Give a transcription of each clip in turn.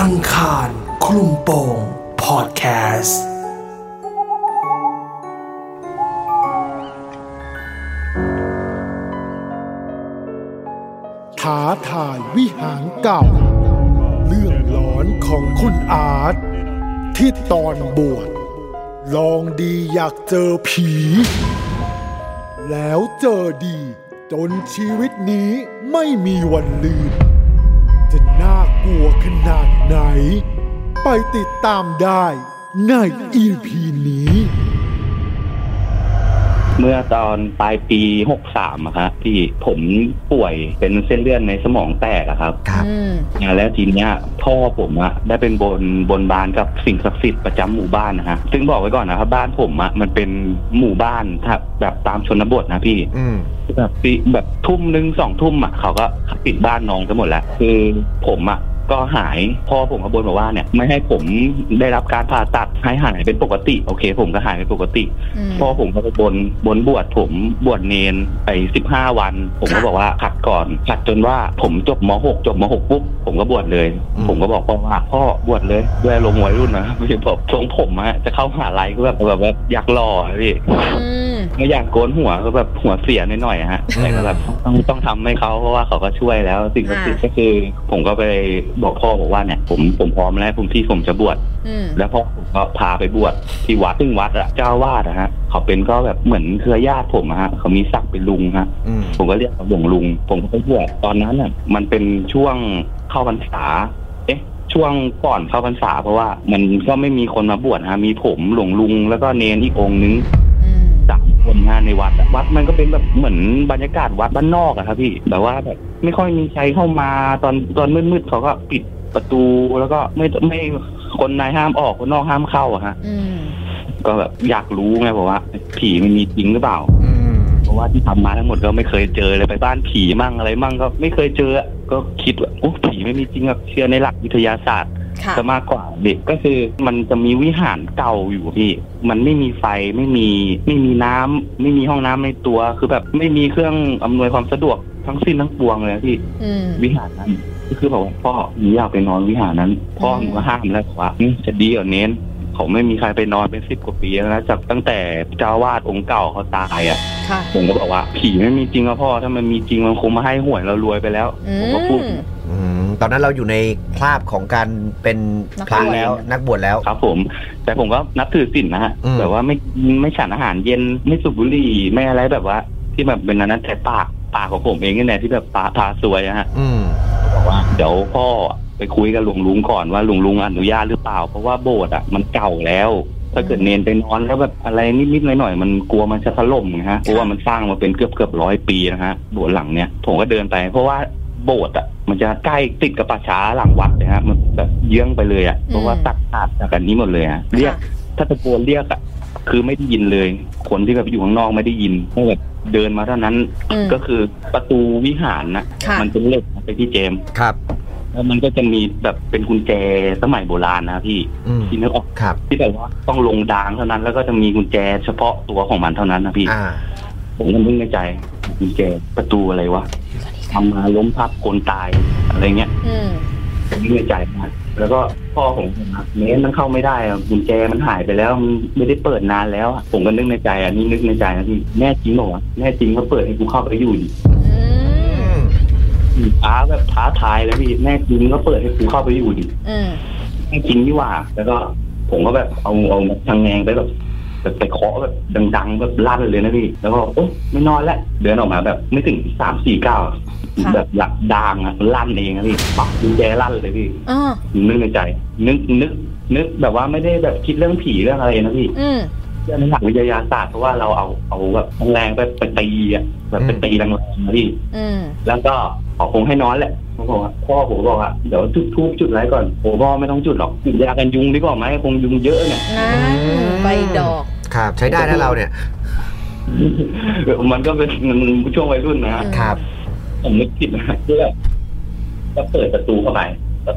อังคารคลุมโปงพอดแคสต์ท้าทายวิหารเก่า เรื่องหลอนของคุณอาร์ตที่ตอนบวชลองดีอยากเจอผี แล้วเจอดี จนชีวิตนี้ไม่มีวันลืม นาดไหน ไปติดตามได้ในอีพีนี้ เมื่อตอนปลายปี 63อะครับที่ผมป่วยเป็นเส้นเลือดในสมองแตกอะครับครับอืมแล้วทีเนี้ยพ่อผมอะได้เป็นบนบนบานกับสิ่งศักดิ์สิทธิ์ประจำหมู่บ้านนะฮะซึ่งบอกไว้ก่อนนะครับบ้านผมอะมันเป็นหมู่บ้านถ้าแบบตามชนบทนะพี่อืมแบบปีแบบทุ่มหนึ่งสองทุ่มอะเขาก็ปิดบ้านน้องกันหมดแล้วคือผมอะ ก็หายพ่อผมก็บนบอกว่าเนี่ยไม่ให้ผมได้รับการผ่าตัดให้หายเป็นปกติ โอเค ผมก็หายเป็นปกติอืมพ่อผมก็ไปบนบนบวชผมบวชเนนไปสิบห้าวัน ผมก็ค่ะบอกว่าขัดก่อนขัดจนว่าผมจบมหกจบมหกปุ๊บผมก็บวชเลยอืมผมก็บอกพ่อว่าพ่อบวชเลยด้วยลมณ์วัยรุ่นนะไม่ใช่แบบทรงผมอะจะเข้ามหาลัยก็แบบแบบแบบอยากหล่ออะพี่ อืมไม่อยากโกนหัวก็แบบหัวเสียหน่อยๆอะฮะแต่ก็แบบต้องต้องทำให้เขาเพราะว่าเขาก็ช่วยแล้ว สิ่งศักดิ์สิทธิ์ก็คือ ผมก็ไปบอกพ่อบอกว่าเนี่ย ผมผมพร้อมแล้วผมที่ผมจะบวชอืมแล้วพ่อผมก็พาไปบวชที่วัดซึ่งวัดอะเจ้าวาดอะฮะเขาเป็นก็แบบเหมือนเครือญาติผมอะฮะเขามีศักดิ์เป็นลุงฮะอืมผมก็เรียกเขาหลวงลุง ผมก็ไปบวชตอนนั้นน่ะมันเป็นช่วงเข้าพรรษาเอ๊ะช่วงก่อนเข้าพรรษาเพราะว่า มันก็ไม่มีคนมาบวชนะมีผมหลวงลุงแล้วก็เนนอีกองค์นึงอืมสาม คนงานในวัดอะวัดมันก็เป็นแบบเหมือนบรรยากาศวัดบ้านนอกอะครับพี่แบบว่าแบบไม่ค่อยมีใครเข้ามาตอนตอนมืดๆเขาก็ปิดประตูแล้วก็ไม่ไม่คนในห้ามออกคนนอกห้ามเข้าอะฮะอืมก็แบบอยากรู้ไงบอกว่า ผีมันมีจริงหรือเปล่าอืมเพราะว่าที่ทำมาทั้งหมดก็ไม่เคยเจอเลยไปบ้านผีมั่งอะไรมั่งก็ไม่เคยเจออะก็คิดว่าโอ้ผีไม่มีจริงอะเชื่อในหลักวิทยาศาสตร์ค่ะ จะมากกว่าเด็กก็คือมันจะมีวิหารเก่าอยู่พี่มันไม่มีไฟไม่มีไม่มีน้ำไม่มีห้องน้ำในตัว คือแบบไม่มีเครื่องอำนวยความสะดวกทั้งสิ้นทั้งปวงเลยอะพี่อืมวิหารนั้นก็คือบอกว่าพ่อหนูอยากไปนอนวิหารนั้น พ่อหนูก็ห้ามแล้วบอกว่าอืมจะดีกว่าเน้น เขาไม่มีใครไปนอนเป็นสิบกว่าปีแล้วนะจากตั้งแต่เจ้าวาดองค์เก่าเขาตายอะค่ะผมก็บอกว่า ผีไม่มีจริงอะพ่อ ถ้ามันมีจริงมันคงมาให้หวยเรารวยไปแล้วอืผมก็พูดมอืมตอนนั้นเราอยู่ในคราบของการเป็นนักพระบวชแล้วนักบวชแล้วครับ ผม แต่ผมก็นับถือศีลนะฮะอืมแบบว่าไม่ไม่ฉันอาหารเย็นไม่สูบบุหรี่ไม่อะไรแบบว่า ที่แบบเป็นอันนั้นแต่ปากปากของผมเองนี่แหละที่แบบปาพาซวยอะฮะอืมบอกว่าเดี๋ยวพ่อ ไปคุยกับหลวงลุงก่อนว่าหลวงลุงอนุญาตหรือเปล่า เพราะว่าโบสถ์อะมันเก่าแล้ว ถ้าเกิดเนนไปนอนแล้วแบบอะไรนิดๆหน่อยๆมันกลัวมันจะถล่มนะฮะเพราะว่ามันสร้างมาเป็นเกือบเกือบร้อยปีนะฮะโบสถ์หลังเนี้ยผมก็เดินไป เพราะว่าโบสถ์อะมันจะใกล้ติดกับป่าช้าหลังวัดเลยฮะมันแบบเยื้องไปเลยอะเพราะว่าตัดขาดจากกันนี้หมดเลยฮะเรียกถ้าตะโกนเรียกอะคือไม่ได้ยินเลย คนที่แบบอยู่ข้างนอกไม่ได้ยินแค่แบบเดินมาเท่านั้นอืมก็คือประตูวิหารนะค่ะมันเป็นเหล็กนะไปที่เจมส์ครับ แล้วมันก็จะมีแบบเป็นกุญแจสมัยโบราณนะพี่อืม ที่นึกออกครับ ที่แบบว่าต้องลงดางเท่านั้น แล้วก็จะมีกุญแจเฉพาะตัวของมันเท่านั้นนะพี่ อ่า ผมก็นึกในใจกุญแจประตูอะไรวะทำมาล้มพับคนตายอะไรเงี้ยอืมผมนึกในใจมากแล้วก็พ่อผมนะเมนมันเข้าไม่ได้อะกุญแจมันหายไปแล้วมันไม่ได้เปิดนานแล้วอะผมก็นึกในใจอันนี้นึกในใจนะพี่แน่จริงเหรอวะแน่จริงก็เปิดให้กูเข้าไปอยู่ดิ อืม ท้าแบบท้าทายแล้วพี่แน่จริงก็เปิดให้กูเข้าไปอยู่ดิอืมแน่จริงนี่หว่า แล้วก็ ผมก็แบบเอาเอาทางแงงไปแบบแบบไปเคาะแบบดังๆแบบลั่นเลยนะพี่ แล้วก็โอ๊ยไม่นอนแล้วเดินออกมาแบบไม่ถึงสามสี่เก้าวแบบหลักดางอะลั่นเองนะพี่ปักกุญแจลั่นเลยพี่อ่านึกในใจ นึกนึก นึกแบบว่าไม่ได้แบบคิดเรื่องผีเรื่องอะไรนะพี่อืมเรื่องในหลักวิทยาศาสตร์เพราะว่าเราเอาเอาแบบแรงๆไปไปตีอะแบบไปตีแรงๆนะพี่อืมแล้วก็ข อคงให้นอนแหละเขาบอกว่าพ่อผมบอกว่าเดี๋ยวจุดทูบจุดอะไรก่อนโอ้พ่อไม่ต้องจุดหรอกจุดยากันยุงดีกว่าไหมคงยุงเยอะเนี่ยนั่นใบดอก ครับใช้ได้นะเราเนี่ย มันก็เป็นมันช่วงวัยรุ่นนะฮะครับ ผมนึกผิดนะที่แบบก็เปิดประตูเข้าไป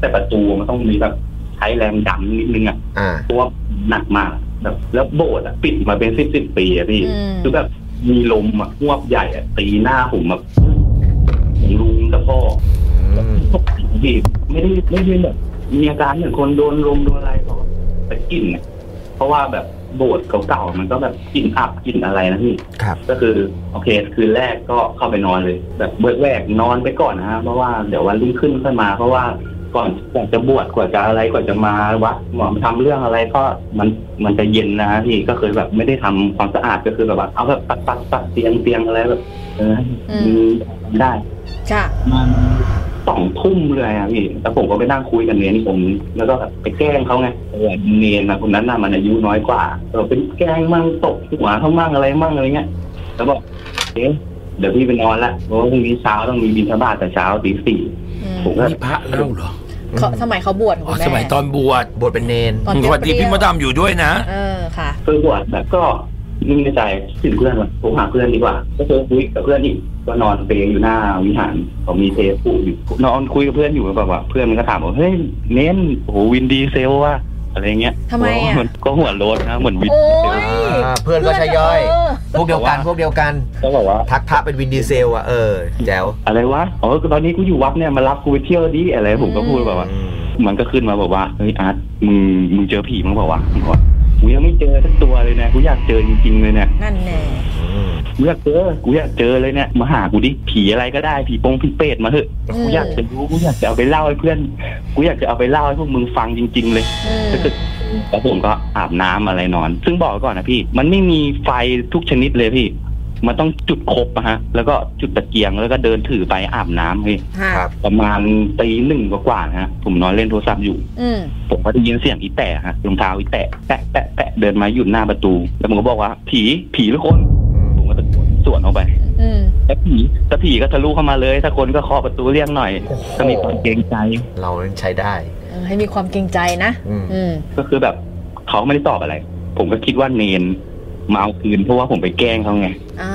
แต่ประตูมันต้องมีแบบใช้แรงดันนิดนึงอะอ่าเพราะว่าหนักมากแบบแล้วโบสถ์อะปิดมาเป็นสิบสิบปีอะพี่อืมคือแบบมีลมอะหวบใหญ่อะตีหน้าผมแบบผมลุง กับพ่ออืมพี่ไม่ได้ไม่ได้แบบมีอาการเหมือนคนโดนลมโดนอะไรเพราะแต่กลิ่นเนี่ยเพราะว่าแบบโบสถ์เก่าๆมันก็แบบกลิ่นอับกลิ่นอะไรนะพี่ ครับ ก็คือโอเคคืนแรกก็เข้าไปนอนเลย แบบเบิกแวกนอนไปก่อนนะฮะเพราะว่าเดี๋ยววันรุ่งขึ้นค่อยมา เพราะว่าก่อนก่อนจะบวชกว่าจะอะไรกว่าจะมาวัดหมอทำเรื่องอะไรก็มันมันจะเย็นนะฮะพี่ก็เคยแบบไม่ได้ทำความสะอาดก็คือแบบว่าเอาแบบปัดปัดปัดเตียงเตียงอะไรแบบ เออให้อืมมัน ได้ค่ะมันสองทุ่มเลยอะพี่แล้วผมก็ไปนั่งคุยกับเนนผม แล้วก็แบบไปแกล้งเขาไงเออเนนนะคนนั้นน่ะมันอายุน้อยกว่าเออเป็นแกล้งมั่งตกหัวเขามั่งอะไรมั่งอะไรเงี้ยแล้วบอกเอ๊ะเดี๋ยวพี่ไปนอนละเพราะว่าพรุ่งนี้เช้าต้องมีบินทบาทแต่เช้าตีสี่อืมผมก็นี่พระเล่าเหรอเขาสมัยเขาบวชอ๋อคุณแม่สมัยตอนบวชบทเป็นเนนตอนสวัสดีเปรี้ยวพี่มดดำอยู่ด้วยนะ เออค่ะคือบวชแบบก็นึกในใจถึงเพื่อนว่าผมหาเพื่อนดีกว่า ก็เจอคุยกับเพื่อนอีก ก็นอนเปรย์อยู่หน้าวิหารเขามีเทปผูกอยู่นอนคุยกับเพื่อนอยู่แบบว่าเพื่อนมันก็ถามว่าเฮ้ยเน้นโอ้โหวินดีเซลว่ะอะไรเงี้ยทำไมอะนก็หัวโลดนะเหมือนวินโอ้ยอ่าเพื่อนก็ใช่ย่อยเพวกเดียวกันพวกเดียวกันก็บอกว่าทักพระเป็นวินดีเซลอะเออแจ๋วอะไรวะอ๋อตอนนี้กูอยู่วัดเนี่ยมารับกูไปเที่ยวดิอะไรผมก็พูดแบบว่าอืมมันก็ขึ้นมาบอกว่าเฮ้ยอาร์ตมึงมึงเจอผีมั้งบอกว่าผมบอกว่า กูยังไม่เจอสักตัวเลยนะกูอยากเจอจริงๆเลยเนี่ยนั่นแน่อืมกูอยากเจอกูอยากเจอเลยเนี่ยมาหากูดิผีอะไรก็ได้ผีโปงผีเปรตมาเถอะกูอยากจะรู้กูอยากจะเอาไปเล่าให้เพื่อนกูอยากจะเอาไปเล่าให้พวกมึงฟังจริง ๆ เลยอืมถ้าเกิดแล้วผมก็อาบน้ำอะไรนอน ซึ่งบอกไว้ก่อนนะพี่ มันไม่มีไฟทุกชนิดเลยพี่ มันต้องจุดครบอะฮะ แล้วก็จุดตะเกียงแล้วก็เดินถือไปอาบน้ำพี่ค่ะครับ ประมาณตีหนึ่งกว่าๆนะฮะ ผมนอนเล่นโทรศัพท์อยู่ อืมผมก็ได้ยินเสียงอีแตะฮะรองเท้าอีแตะแตะแตะแตะเดินมาหยุดหน้าประตู แล้วผมก็บอกว่า ผีผีหรือคน ผมก็ตะโกนสวนออกไปอืมแล้วผีถ้าผีก็ทะลุเข้ามาเลย ถ้าคนก็เคาะประตูเรียกหน่อยโอ้โห ก็มีความเกรงใจ เรานั้นใช้ได้ เออให้มีความเกรงใจนะ อืม อืม ก็คือแบบเขาไม่ได้ตอบอะไร ผมก็คิดว่าเนน มาเอาคืนเพราะว่าผมไปแกล้งเขาไงอ่า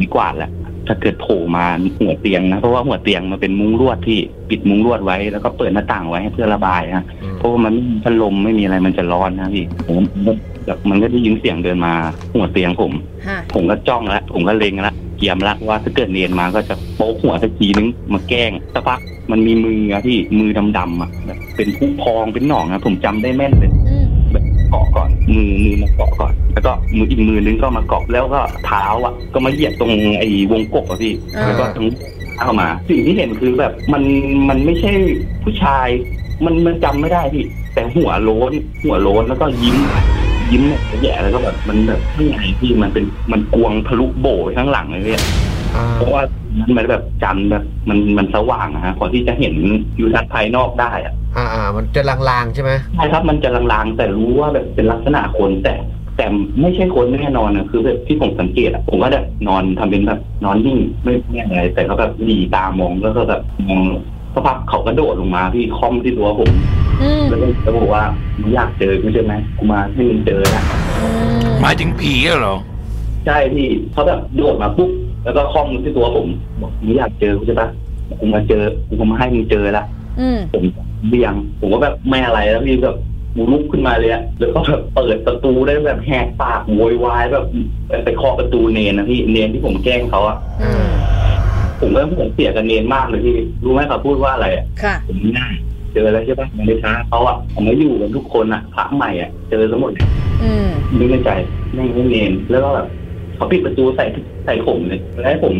มีกวาดแหละถ้าเกิดโผล่มาหัวเตียงนะเพราะว่าหัวเตียงมันเป็นมุ้งลวดที่ปิดมุ้งลวดไว้ แล้วก็เปิดหน้าต่างไว้ให้เพื่อระบายฮะอืมเพราะว่ามันไม่มีพัดลมไม่มีอะไรมันจะร้อนนะพี่ผมก็แบบมันก็ได้ยินเสียงเดินมาหัวเตียงผมฮะผมก็จ้องแล้วผมก็เล็งแล้วเกียมแล้วว่าถ้าเกิดเนียนมาก็จะโป๊กหัวสักทีนึงมาแกล้งสักพักมันมีมืออะพี่มือดำๆอะแบบเป็นผู้พองเป็นหนองอะผมจำได้แม่นเลยอืมแบบเกาะก่อน มือมือมาเกาะก่อน แล้วก็มืออีกมือนึงก็มาเกาะแล้วก็เท้าอะ ก็มาเหยียบตรงไอ้วงกบอะพี่อ่าแล้วก็ตรงเข้ามา สิ่งที่เห็นคือแบบมันมันไม่ใช่ผู้ชาย มันมันจำไม่ได้พี่แต่หัวโล้น หัวโล้นแล้วก็ยิ้มยิ้มเนี่ยแย่แล้วก็แบบมันแบบข้างในพี่มันเป็นมันกวงทะลุโบไปข้างหลังเลยพี่อ่า เพราะว่ามันแบบจันทร์แบบมันมันสว่างนะฮะพอที่จะเห็นยูทัศน์ภายนอกได้อะอ่าอ่า มันจะลางๆใช่ไหมใช่ครับมันจะลางๆแต่รู้ว่าแบบเป็นลักษณะคนแต่แต่ไม่ใช่คนแน่นอนนะคือแบบที่ผมสังเกตอะผมก็แบบนอนทำเป็นแบบนอนนิ่งไม่ไม่อะไร แต่เขาแบบหลีตามองแล้วก็แบบมองสักพักเขากระโดดลงมาพี่คอมที่ตัวผมอืมแล้วก็แล้วบอกว่ามึงอยากเจอกูใช่ไหมกูมาให้มึงเจอนะอืมหมายถึงผีเหรอใช่พี่เขาแบบโดดมาปุ๊บ แล้วก็คอมที่ตัวผมบอกมึงอยากเจอกูใช่ปะกูมาเจอกูก็มาให้มึงเจอละอืมผมเบี่ยง ผมก็แบบไม่อะไรแล้วพี่แบบมูลุกขึ้นมาเลยอะแล้วก็แบบเปิดประตูได้แบบแหกปากโวยวายแบบไปเคาะประตูเนนนะพี่เนนที่ผมแกล้งเขาอะอืมผมก็ผมเสียกับเนนมากเลยพี่รู้ไหมเขาพูดว่าอะไรอะค่ะผมง่ายเจอแล้วใช่ปะมันได้ช้าเขาอะผมไม่อยู่กันทุกคนอะพระใหม่อะเจอทั้งหมดเลยอืมนึกในใจไม่ไม่เนนแล้วก็แบบ เขาปิดประตูใส่ใส่ผมเลยแล้วให้ผม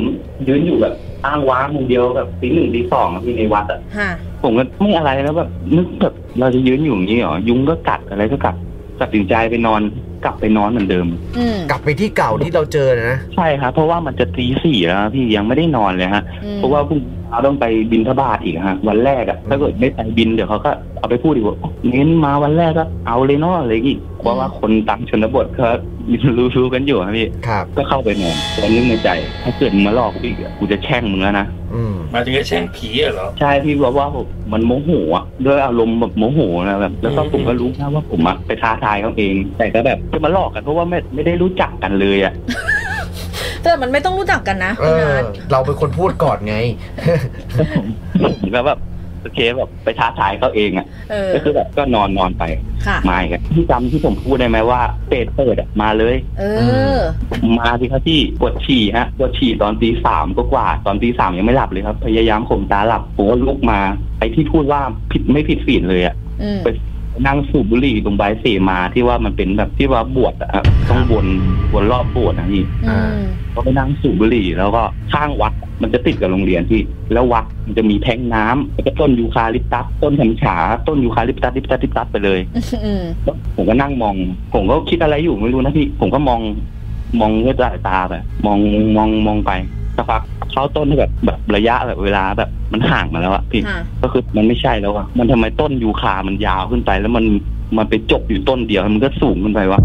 ยืนอยู่แบบอ้างว้างคนเดียวแบบตีหนึ่งตีสองอะพี่ในวัดอะฮะผมก็ไม่อะไรแล้วแบบนึกแบบเราจะยืนอยู่อย่างนี้เหรอยุงก็กัดอะไรก็กัดตัดสินใจไปนอน กลับไปนอนเหมือนเดิม อืมกลับไปที่เก่าที่เราเจอนะ ใช่ครับเพราะว่ามันจะตีสี่แล้วพี่ยังไม่ได้นอนเลยฮะ อืมเพราะว่าพรุ่งนี้เราต้องไปบินทบาทอีกฮะ วันแรกอะถ้าเกิดไม่ไปบินเดี๋ยวเขาก็เอาไปพูดอีกว่าเน้นมาวันแรกก็เอาเลยเนาะอะไรอีกเพราะว่าคนต่างชนบทเขารู้รู้ๆกันอยู่ครับพี่ ครับ ก็เข้าไปนอนตอนนึกในใจ ถ้าเกิดมึงมาหลอกกูอีกอะกูจะแช่งมึงแล้วนะอื มหมายถึงไอ้แช่งผีเหรอ ใช่พี่บอกว่าผมมันโมโหอะด้วยอารมณ์แบบโมโหนะแบบแล้วก็อืมผมก็รู้นะว่าผมอะไปท้าทายเขาเอง แต่ก็แบบจะมาหลอกกันเพราะว่าไม่ไม่ได้รู้จักกันเลยอะแต่มันไม่ต้องรู้จักกันนะเอพี่อนัทเราเป็นคนพูดก่อนไงผมก็แบบ โอเคแบบไปท้าทายเขาเองอะเออ ก็คือแบบก็นอนนอนไปค่ะ มาอีกอะที่จำที่ผมพูดได้ไหมว่าเป็ดเปิดอะมาเลย เออ มาสิครับที่ปวดฉี่ฮะปวดฉี่ตอนตีสามก็กว่าๆตอนตีสามยังไม่หลับเลยครับ พยายามข่มตาหลับผมก็ลุกมาไอ้ที่พูดว่าผิดไม่ผิดศีลเลยอะอืม ไป นั่งสูบบุหรี่ตรงใบายเสมาที่ว่ามันเป็นแบบที่ว่าบวชอะครับต้องวนวนรอบโบสถ์นะพี่อืมก็ไปนั่งสูบบุหรี่แล้วก็ข้างวัดมันจะติดกับโรงเรียนที่ แล้ววัดมันจะมีแทงน้ำแล้วก็ต้นยูคาลิปตัสต้นฉำฉาต้นยูคาลิปตัสลิปตัสลิปตัสไปเลย อืมผมก็นั่งมอง ผมก็คิดอะไรอยู่ไม่รู้นะพี่ ผมก็มอง มองด้วยสายตาแบบมองมองมองไป สักพักเข้าต้นที่แบบแบบระยะแบบเวลาแบบมันห่างมาแล้วอะพี่ค่ะ ก็คือมันไม่ใช่แล้วอะมันทำไมต้นยูคามันยาวขึ้นไป แล้วมันมันไปจบอยู่ต้นเดียวมันก็สูงขึ้นไปวะ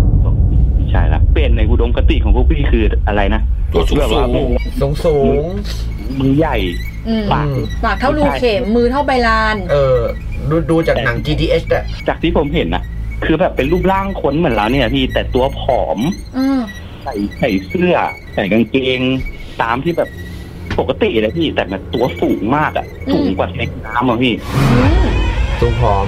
ไม่ใช่ละเป็นในอุดมคติของพวกพี่คืออะไรนะ ตัวสูงแบบสูว่าง สูงสูงมือใหญ่ อืมปาก ปากเท่ารูเข็มมือเท่าใบลาน เออดูดูจากหนัง GTH อะจากที่ผมเห็นนะคือแบบเป็นรูปร่างคนเหมือนเราเนี่ยพี่แต่ตัวผอม อืมใส่ใส่เสื้อ ใส่กางเกง ตามที่แบบปกติเลยพี่แต่แบบตัวสูงมากอะสูงกว่าแทงน้ำอะพี่อืมสูงผอม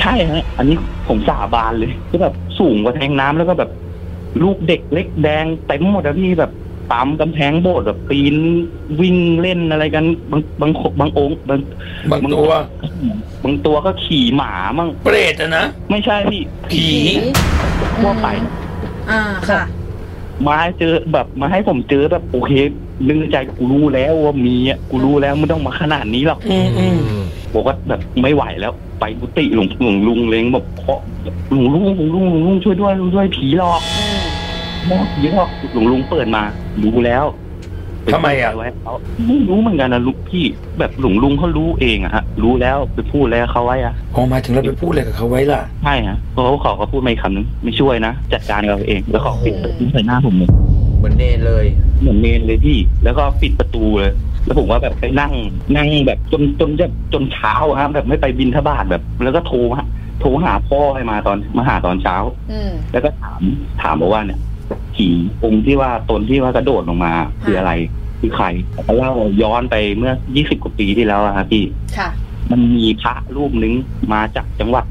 ใช่ฮะ อันนี้ผมสาบานเลยคือแบบสูงกว่าแทงน้ำแล้วก็แบบ ลูกเด็กเล็กแดงเต็มหมดอะพี่แบบตามกำแพงโบสถ์แบบปีนวิ่งเล่นอะไรกัน บางบางบางองค์บางบางตัวบางตัวก็ขี่หมามั่งเปรตอะนะ ไม่ใช่พี่ ผี ทั่วไป อ่าค่ะ มาให้เจอแบบมาให้ผมเจอแบบโอเคนึกในใจกูรู้แล้วว่ามีอะกูรู้แล้วไม่ต้องมาขนาดนี้หรอกอืมอืมบอกว่าแบบไม่ไหวแล้ว ไปกุฏิหลวงหลวงลุงเลงบอกเพราะหลวงลุงหลวงลุงหลวงลุงช่วยด้วยช่วยด้วยผีหลอกอืมหมอผีหลอกหลวงลุงเปิดมารู้แล้ว ทำไมอะปพูดไว้เขาไม่รู้เหมือนกันนะลูกพี่ แบบหลวงลุงเขารู้เองอะฮะ รู้แล้วไปพูดแล้วเขาไว้อะพอมาถึงเราไปพูดอะไรกับเขาไว้ล่ะใช่ฮะเพราะเขาเขาก็พูดไม่คำนึงไม่ช่วยนะจัดการกับเราเองแล้วเขาปิดประตูใส่หน้าผมเลยเหมือนเนนเลย เหมือนเมนเลยพี่ แล้วก็ปิดประตูเลยแล้วผมว่าแบบไปนั่งนั่งแบบจนจนจะจนเช้าฮะแบบไม่ไปบินทบาทแบบ แล้วก็โทรฮะโทรหาพ่อให้มาตอนมาหาตอนเช้าอืมแล้วก็ถามถามบอกว่าเนี่ย ผีองค์ที่ว่าตนที่ว่ากระโดดลงมา คืออะไรคือใครเขาเล่าย้อนไปเมื่อ20กว่าปีที่แล้วอะครับพี่ค่ะมันมีพระรูปนึงมาจากจังหวัด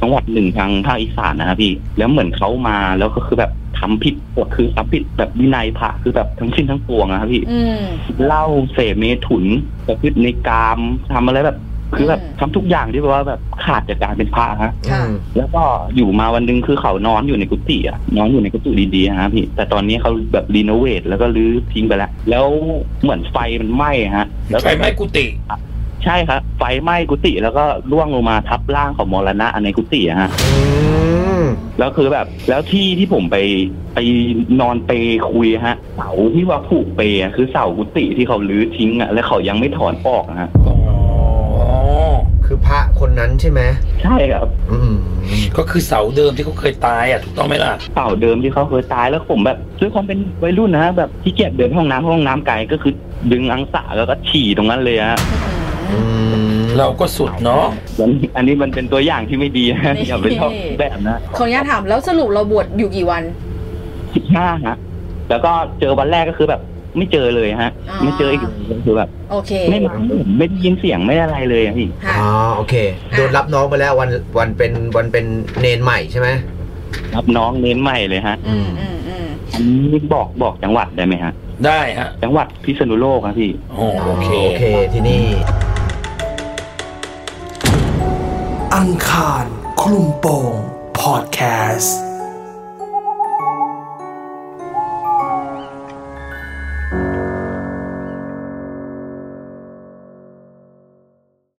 จังหวัดหนึ่งทางภาคอีสานนะครับพี่ แล้วเหมือนเขามาแล้วก็คือแบบทำผิดกฎคือทำผิดแบบวินัยพระคือแบบทั้งสิ้นทั้งปวงนะครับพี่อืมเหล้าเสพเมถุนประพฤติในกามทำอะไรแบบ คือแบบอืมทำทุกอย่างที่แบบว่าแบบขาดจากการเป็นพระฮะค่ะอืมแล้วก็อยู่มาวันหนึงคือเขานอนอยู่ในกุฏิอะนอนอยู่ในกุฏิดีๆฮะพี่แต่ตอนนี้เขาแบบรีโนเวทแล้วก็รื้อทิ้งไปแล้ว แล้วเหมือนไฟมันไหม้ฮะ แล้วไฟไหม้กุฏิใช่ครับไฟไหม้กุฏิแล้วก็ล่วงลงมาทับร่างของมรณะในกุฏิอะฮะ อืมแล้วคือแบบ แล้วที่ที่ผมไปไปนอนเปรคุยฮะ เสาที่ว่าผูกเปรอะคือเสากุฏิที่เขาลื้อทิ้งอะแล้วเขายังไม่ถอนออกอะฮะ อ๋อ คือพระคนนั้นใช่ไหมใช่ครับ อืมก็คือเสาเดิมที่เขาเคยตายอะถูกต้องไหมล่ะเสาเดิมที่เขาเคยตายแล้วผมแบบด้วยความเป็นวัยรุ่นนะฮะแบบที่เกียจเดินห้องน้ำห้องน้ำไกลก็คือดึงอังสาแล้วก็ฉี่ตรงนั้นเลยฮะอืมเราก็สุดเนาะอันนี้อันนี้มันเป็นตัวอย่างที่ไม่ดีฮะอย่าไปชอบแบบนะขออนุญาตถามแล้วสรุปเราบวชอยู่กี่วันสิบห้าฮะแล้วก็เจอวันแรกก็คือแบบ ไม่เจอเลยฮะอ่าไม่เจออีกเลยก็คือแบบโอเค ไม่มาไม่ได้ยินเสียงไม่ได้อะไรเลยอะพี่ค่ะอ๋อโอเคโดนรับน้องไปแล้ววันวันเป็นวันเป็นเนนใหม่ใช่ไหมรับน้องเน้นใหม่เลยฮะ อืมอืมอืมอันนี้บอกบอกจังหวัดได้ไหมฮะ ได้ฮะ จังหวัดพิษณุโลกครับพี่โอ้โอเคโอเคที่นี่ อังคารคลุมโปงพอดแคสต์